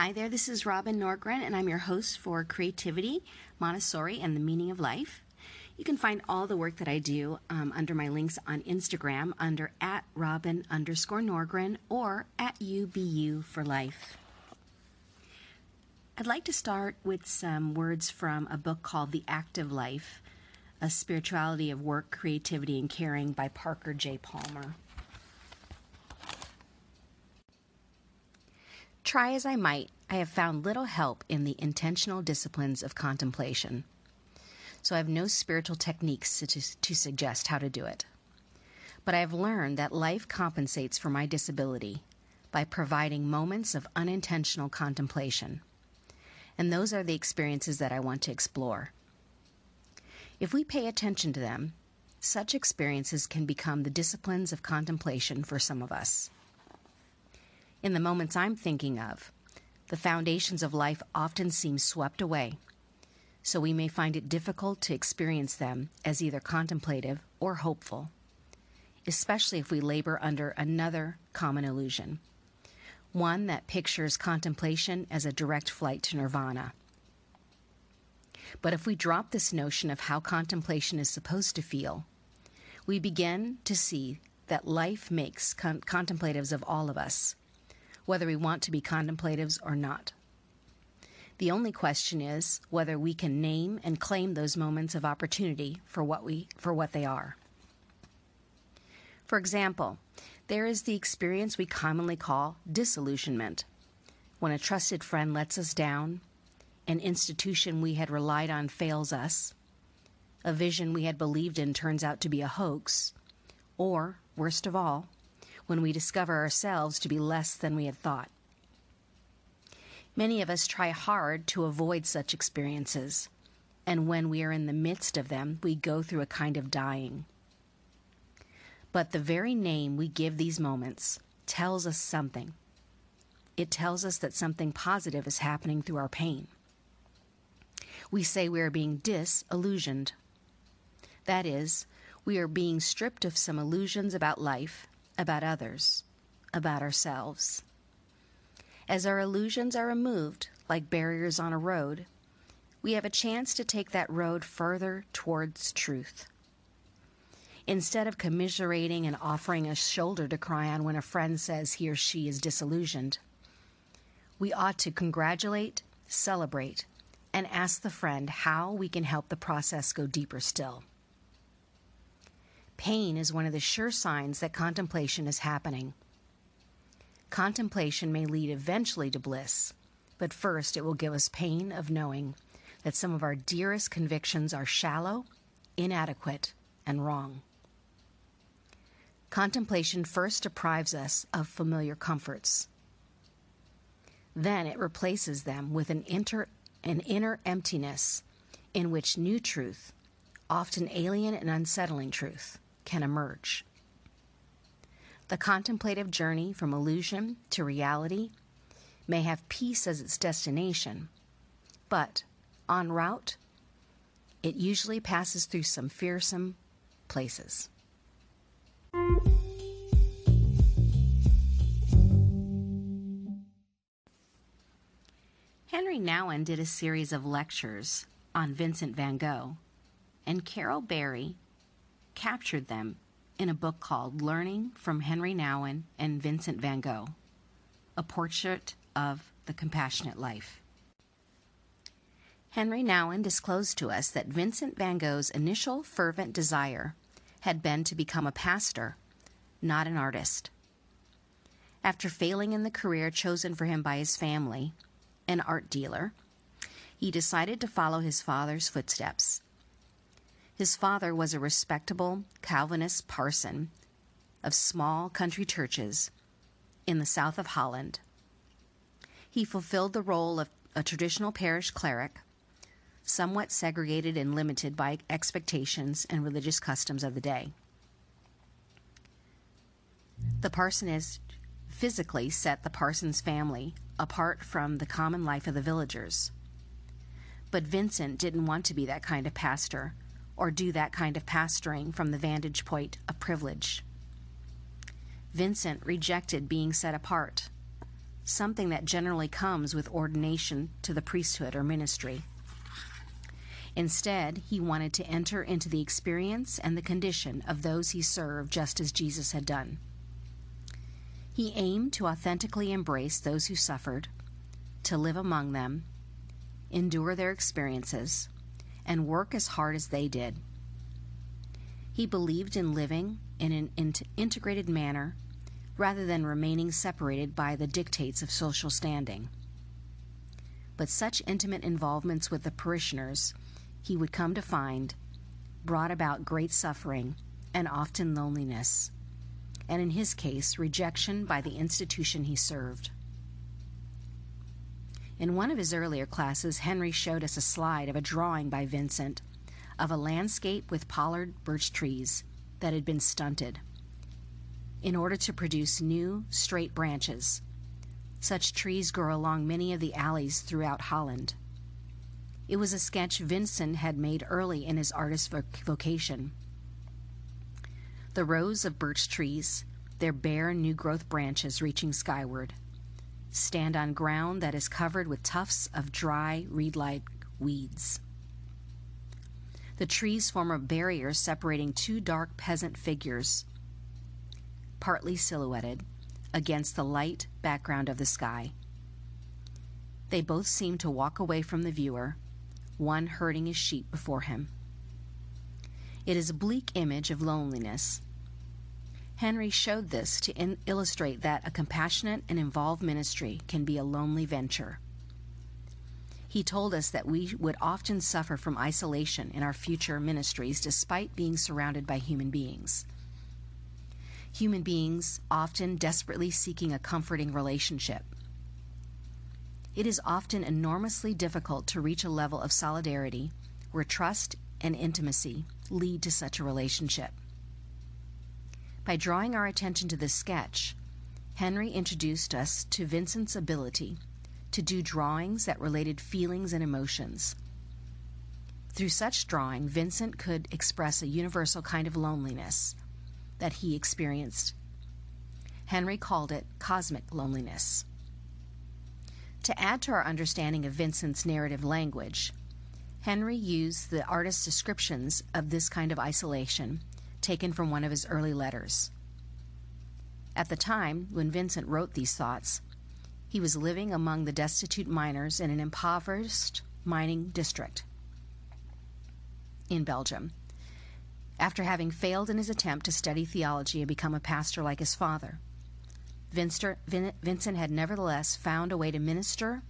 Hi there, this is Robin Norgren, and I'm your host for Creativity, Montessori, and the Meaning of Life. You can find all the work that I do um, under my links on Instagram under at Robin underscore Norgren or at UBU for Life. I'd like to start with some words from a book called The Active Life A Spirituality of Work, Creativity, and Caring by Parker J. Palmer. Try as I might, I have found little help in the intentional disciplines of contemplation. So I have no spiritual techniques to, to, suggest how to do it. But I have learned that life compensates for my disability by providing moments of unintentional contemplation. And those are the experiences that I want to explore. If we pay attention to them, such experiences can become the disciplines of contemplation for some of us. In the moments I'm thinking of, the foundations of life often seem swept away, so we may find it difficult to experience them as either contemplative or hopeful, especially if we labor under another common illusion, one that pictures contemplation as a direct flight to nirvana. But if we drop this notion of how contemplation is supposed to feel, we begin to see that life makes con- contemplatives of all of us whether we want to be contemplatives or not. The only question is whether we can name and claim those moments of opportunity for what, we, for what they are. For example, there is the experience we commonly call disillusionment, when a trusted friend lets us down, an institution we had relied on fails us, a vision we had believed in turns out to be a hoax, or, worst of all, when we discover ourselves to be less than we had thought. Many of us try hard to avoid such experiences, and when we are in the midst of them, we go through a kind of dying. But the very name we give these moments tells us something. It tells us that something positive is happening through our pain. We say we are being disillusioned. That is, we are being stripped of some illusions about life about others, about ourselves. As our illusions are removed, like barriers on a road, we have a chance to take that road further towards truth. Instead of commiserating and offering a shoulder to cry on when a friend says he or she is disillusioned, we ought to congratulate, celebrate, and ask the friend how we can help the process go deeper still. Pain is one of the sure signs that contemplation is happening. Contemplation may lead eventually to bliss, but first it will give us pain of knowing that some of our dearest convictions are shallow, inadequate, and wrong. Contemplation first deprives us of familiar comforts. Then it replaces them with an, inter, an inner emptiness in which new truth, often alien and unsettling truth, can emerge. The contemplative journey from illusion to reality may have peace as its destination, but en route, it usually passes through some fearsome places. Henri Nouwen did a series of lectures on Vincent van Gogh, and Carol Berry captured them in a book called Learning from Henri Nouwen and Vincent van Gogh A Portrait of the Compassionate Life. Henri Nouwen disclosed to us that Vincent van Gogh's initial fervent desire had been to become a pastor, not an artist. After failing in the career chosen for him by his family, an art dealer, he decided to follow his father's footsteps his father was a respectable Calvinist parson of small country churches in the south of Holland. He fulfilled the role of a traditional parish cleric, somewhat segregated and limited by expectations and religious customs of the day. The parsonage physically set the parson's family apart from the common life of the villagers. But Vincent didn't want to be that kind of pastor or do that kind of pastoring from the vantage point of privilege. Vincent rejected being set apart, something that generally comes with ordination to the priesthood or ministry. Instead, he wanted to enter into the experience and the condition of those he served just as Jesus had done. He aimed to authentically embrace those who suffered, to live among them, endure their experiences, and work as hard as they did. He believed in living in an integrated manner rather than remaining separated by the dictates of social standing. But such intimate involvements with the parishioners, he would come to find, brought about great suffering and often loneliness, and in his case, rejection by the institution he served. In one of his earlier classes, Henri showed us a slide of a drawing by Vincent of a landscape with pollard birch trees that had been stunted in order to produce new, straight branches. Such trees grow along many of the alleys throughout Holland. It was a sketch Vincent had made early in his artist vocation. The rows of birch trees, their bare new growth branches reaching skyward, stand on ground that is covered with tufts of dry, reed like weeds. The trees form a barrier separating two dark peasant figures partly silhouetted, against the light background of the sky. They both seem to walk away from the viewer, one herding his sheep before him. It is a bleak image of loneliness. Henri showed this to in- illustrate that a compassionate and involved ministry can be a lonely venture. He told us that we would often suffer from isolation in our future ministries despite being surrounded by human beings human beings often desperately seeking a comforting relationship. It is often enormously difficult to reach a level of solidarity where trust and intimacy lead to such a relationship. By drawing our attention to this sketch, Henri introduced us to Vincent's ability to do drawings that related feelings and emotions. Through such drawing, Vincent could express a universal kind of loneliness that he experienced. Henri called it cosmic loneliness. To add to our understanding of Vincent's narrative language, Henri used the artist's descriptions of this kind of isolation taken from one of his early letters. At the time when Vincent wrote these thoughts, he was living among the destitute miners in an impoverished mining district in Belgium after having failed in his attempt to study theology and become a pastor like his father. Vincent had nevertheless found a way to minister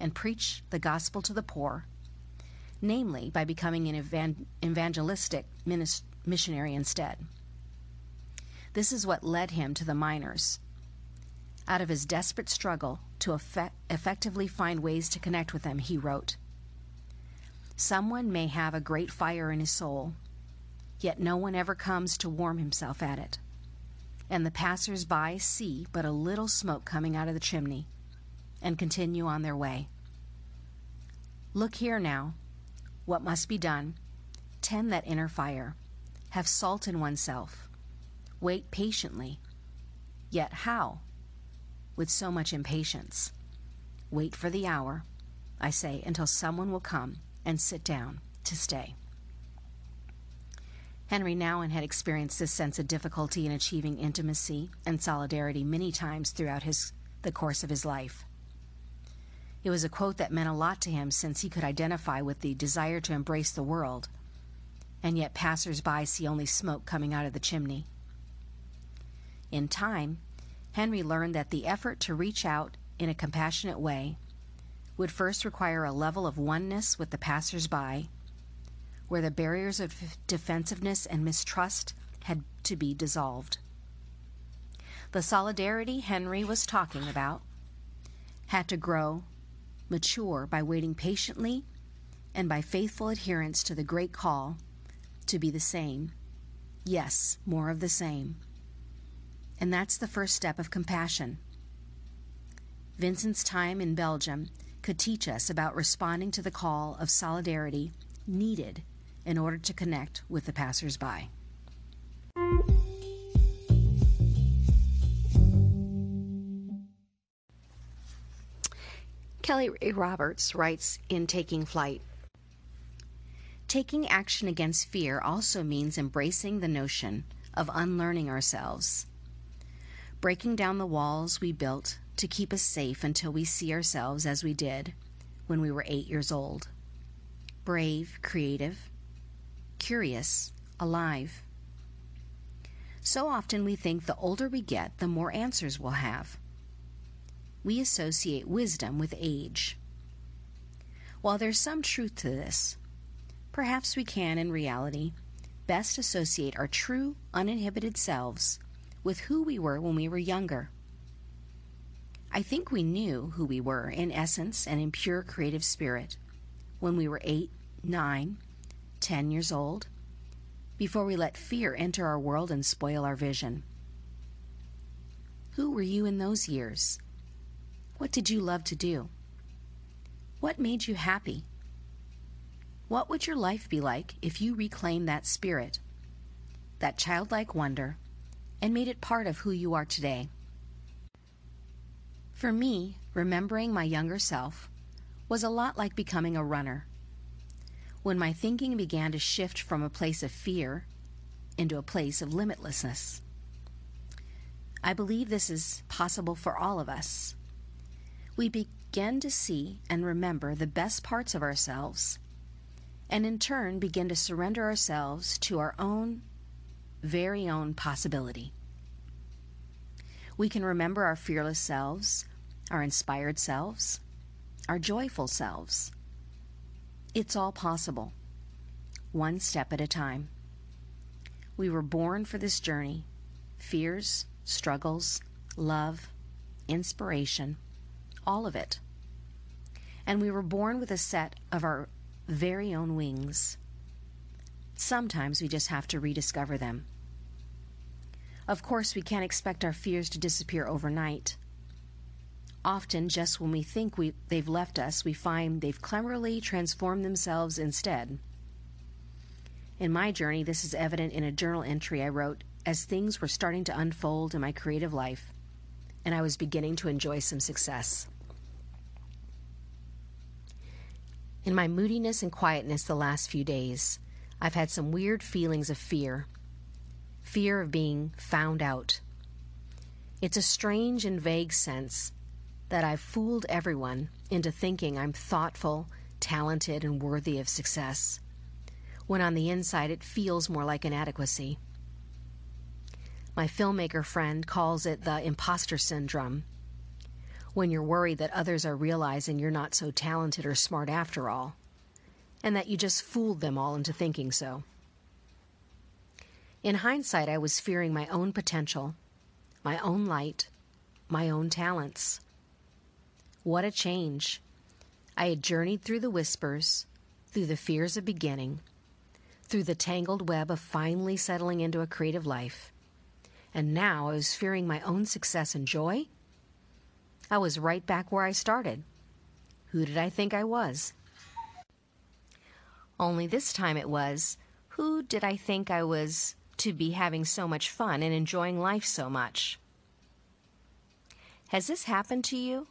and preach the gospel to the poor, namely by becoming an evangelistic missionary instead. This is what led him to the miners. Out of his desperate struggle to effect- effectively find ways to connect with them, he wrote Someone may have a great fire in his soul yet no one ever comes to warm himself at it. And the passers by see but a little smoke coming out of the chimney and continue on their way. Look here now. What must be done? Tend that inner fire. Have salt in oneself. Wait patiently. Yet how? With so much impatience. Wait for the hour, I say, until someone will come and sit down to stay. Henri Nouwen had experienced this sense of difficulty in achieving intimacy and solidarity many times throughout his, the course of his life. It was a quote that meant a lot to him since he could identify with the desire to embrace the world, and yet passers by see only smoke coming out of the chimney. In time, Henri learned that the effort to reach out in a compassionate way would first require a level of oneness with the passers by where the barriers of defensiveness and mistrust had to be dissolved. The solidarity Henri was talking about had to grow, mature by waiting patiently and by faithful adherence to the great call to be the same. Yes, more of the same. And that's the first step of compassion. Vincent's time in Belgium could teach us about responding to the call of solidarity needed in order to connect with the passersby. Kelly Roberts writes in Taking Flight Taking action against fear also means embracing the notion of unlearning ourselves, breaking down the walls we built to keep us safe until we see ourselves as we did when we were eight years old brave, creative, curious, alive. So often we think the older we get, the more answers we'll have. We associate wisdom with age. While there's some truth to this, perhaps we can, in reality, best associate our true, uninhibited selves with who we were when we were younger. I think we knew who we were in essence and in pure creative spirit when we were eight, nine, ten years old, before we let fear enter our world and spoil our vision. Who were you in those years? What did you love to do? What made you happy? What would your life be like if you reclaimed that spirit, that childlike wonder, and made it part of who you are today? For me, remembering my younger self was a lot like becoming a runner. When my thinking began to shift from a place of fear into a place of limitlessness. I believe this is possible for all of us. We begin to see and remember the best parts of ourselves and in turn begin to surrender ourselves to our own very own possibility. We can remember our fearless selves, our inspired selves, our joyful selves. It's all possible, one step at a time. We were born for this journey fears, struggles, love, inspiration, all of it. And we were born with a set of our very own wings. Sometimes we just have to rediscover them. Of course, we can't expect our fears to disappear overnight. Often, just when we think we, they've left us, we find they've cleverly transformed themselves instead. In my journey, this is evident in a journal entry I wrote as things were starting to unfold in my creative life, and I was beginning to enjoy some success. In my moodiness and quietness the last few days, I've had some weird feelings of fear. Fear of being found out. It's a strange and vague sense that I've fooled everyone into thinking I'm thoughtful, talented, and worthy of success, when on the inside it feels more like inadequacy. My filmmaker friend calls it the imposter syndrome when you're worried that others are realizing you're not so talented or smart after all, and that you just fooled them all into thinking so. In hindsight, I was fearing my own potential, my own light, my own talents. What a change! I had journeyed through the whispers, through the fears of beginning, through the tangled web of finally settling into a creative life, and now I was fearing my own success and joy I was right back where I started. Who did I think I was? Only this time it was, who did I think I was to be having so much fun and enjoying life so much? Has this happened to you?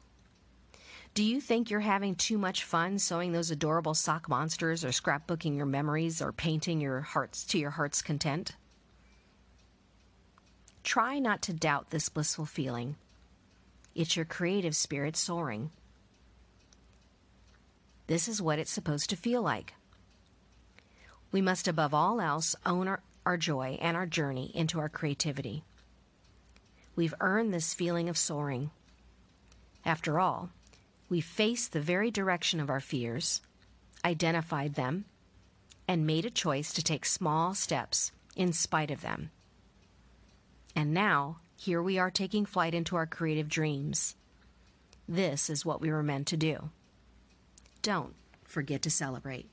Do you think you're having too much fun sewing those adorable sock monsters or scrapbooking your memories or painting your hearts to your heart's content? Try not to doubt this blissful feeling. It's your creative spirit soaring. This is what it's supposed to feel like. We must, above all else, own our, our joy and our journey into our creativity. We've earned this feeling of soaring. After all, we faced the very direction of our fears, identified them, and made a choice to take small steps in spite of them. And now here we are taking flight into our creative dreams. This is what we were meant to do. Don't forget to celebrate.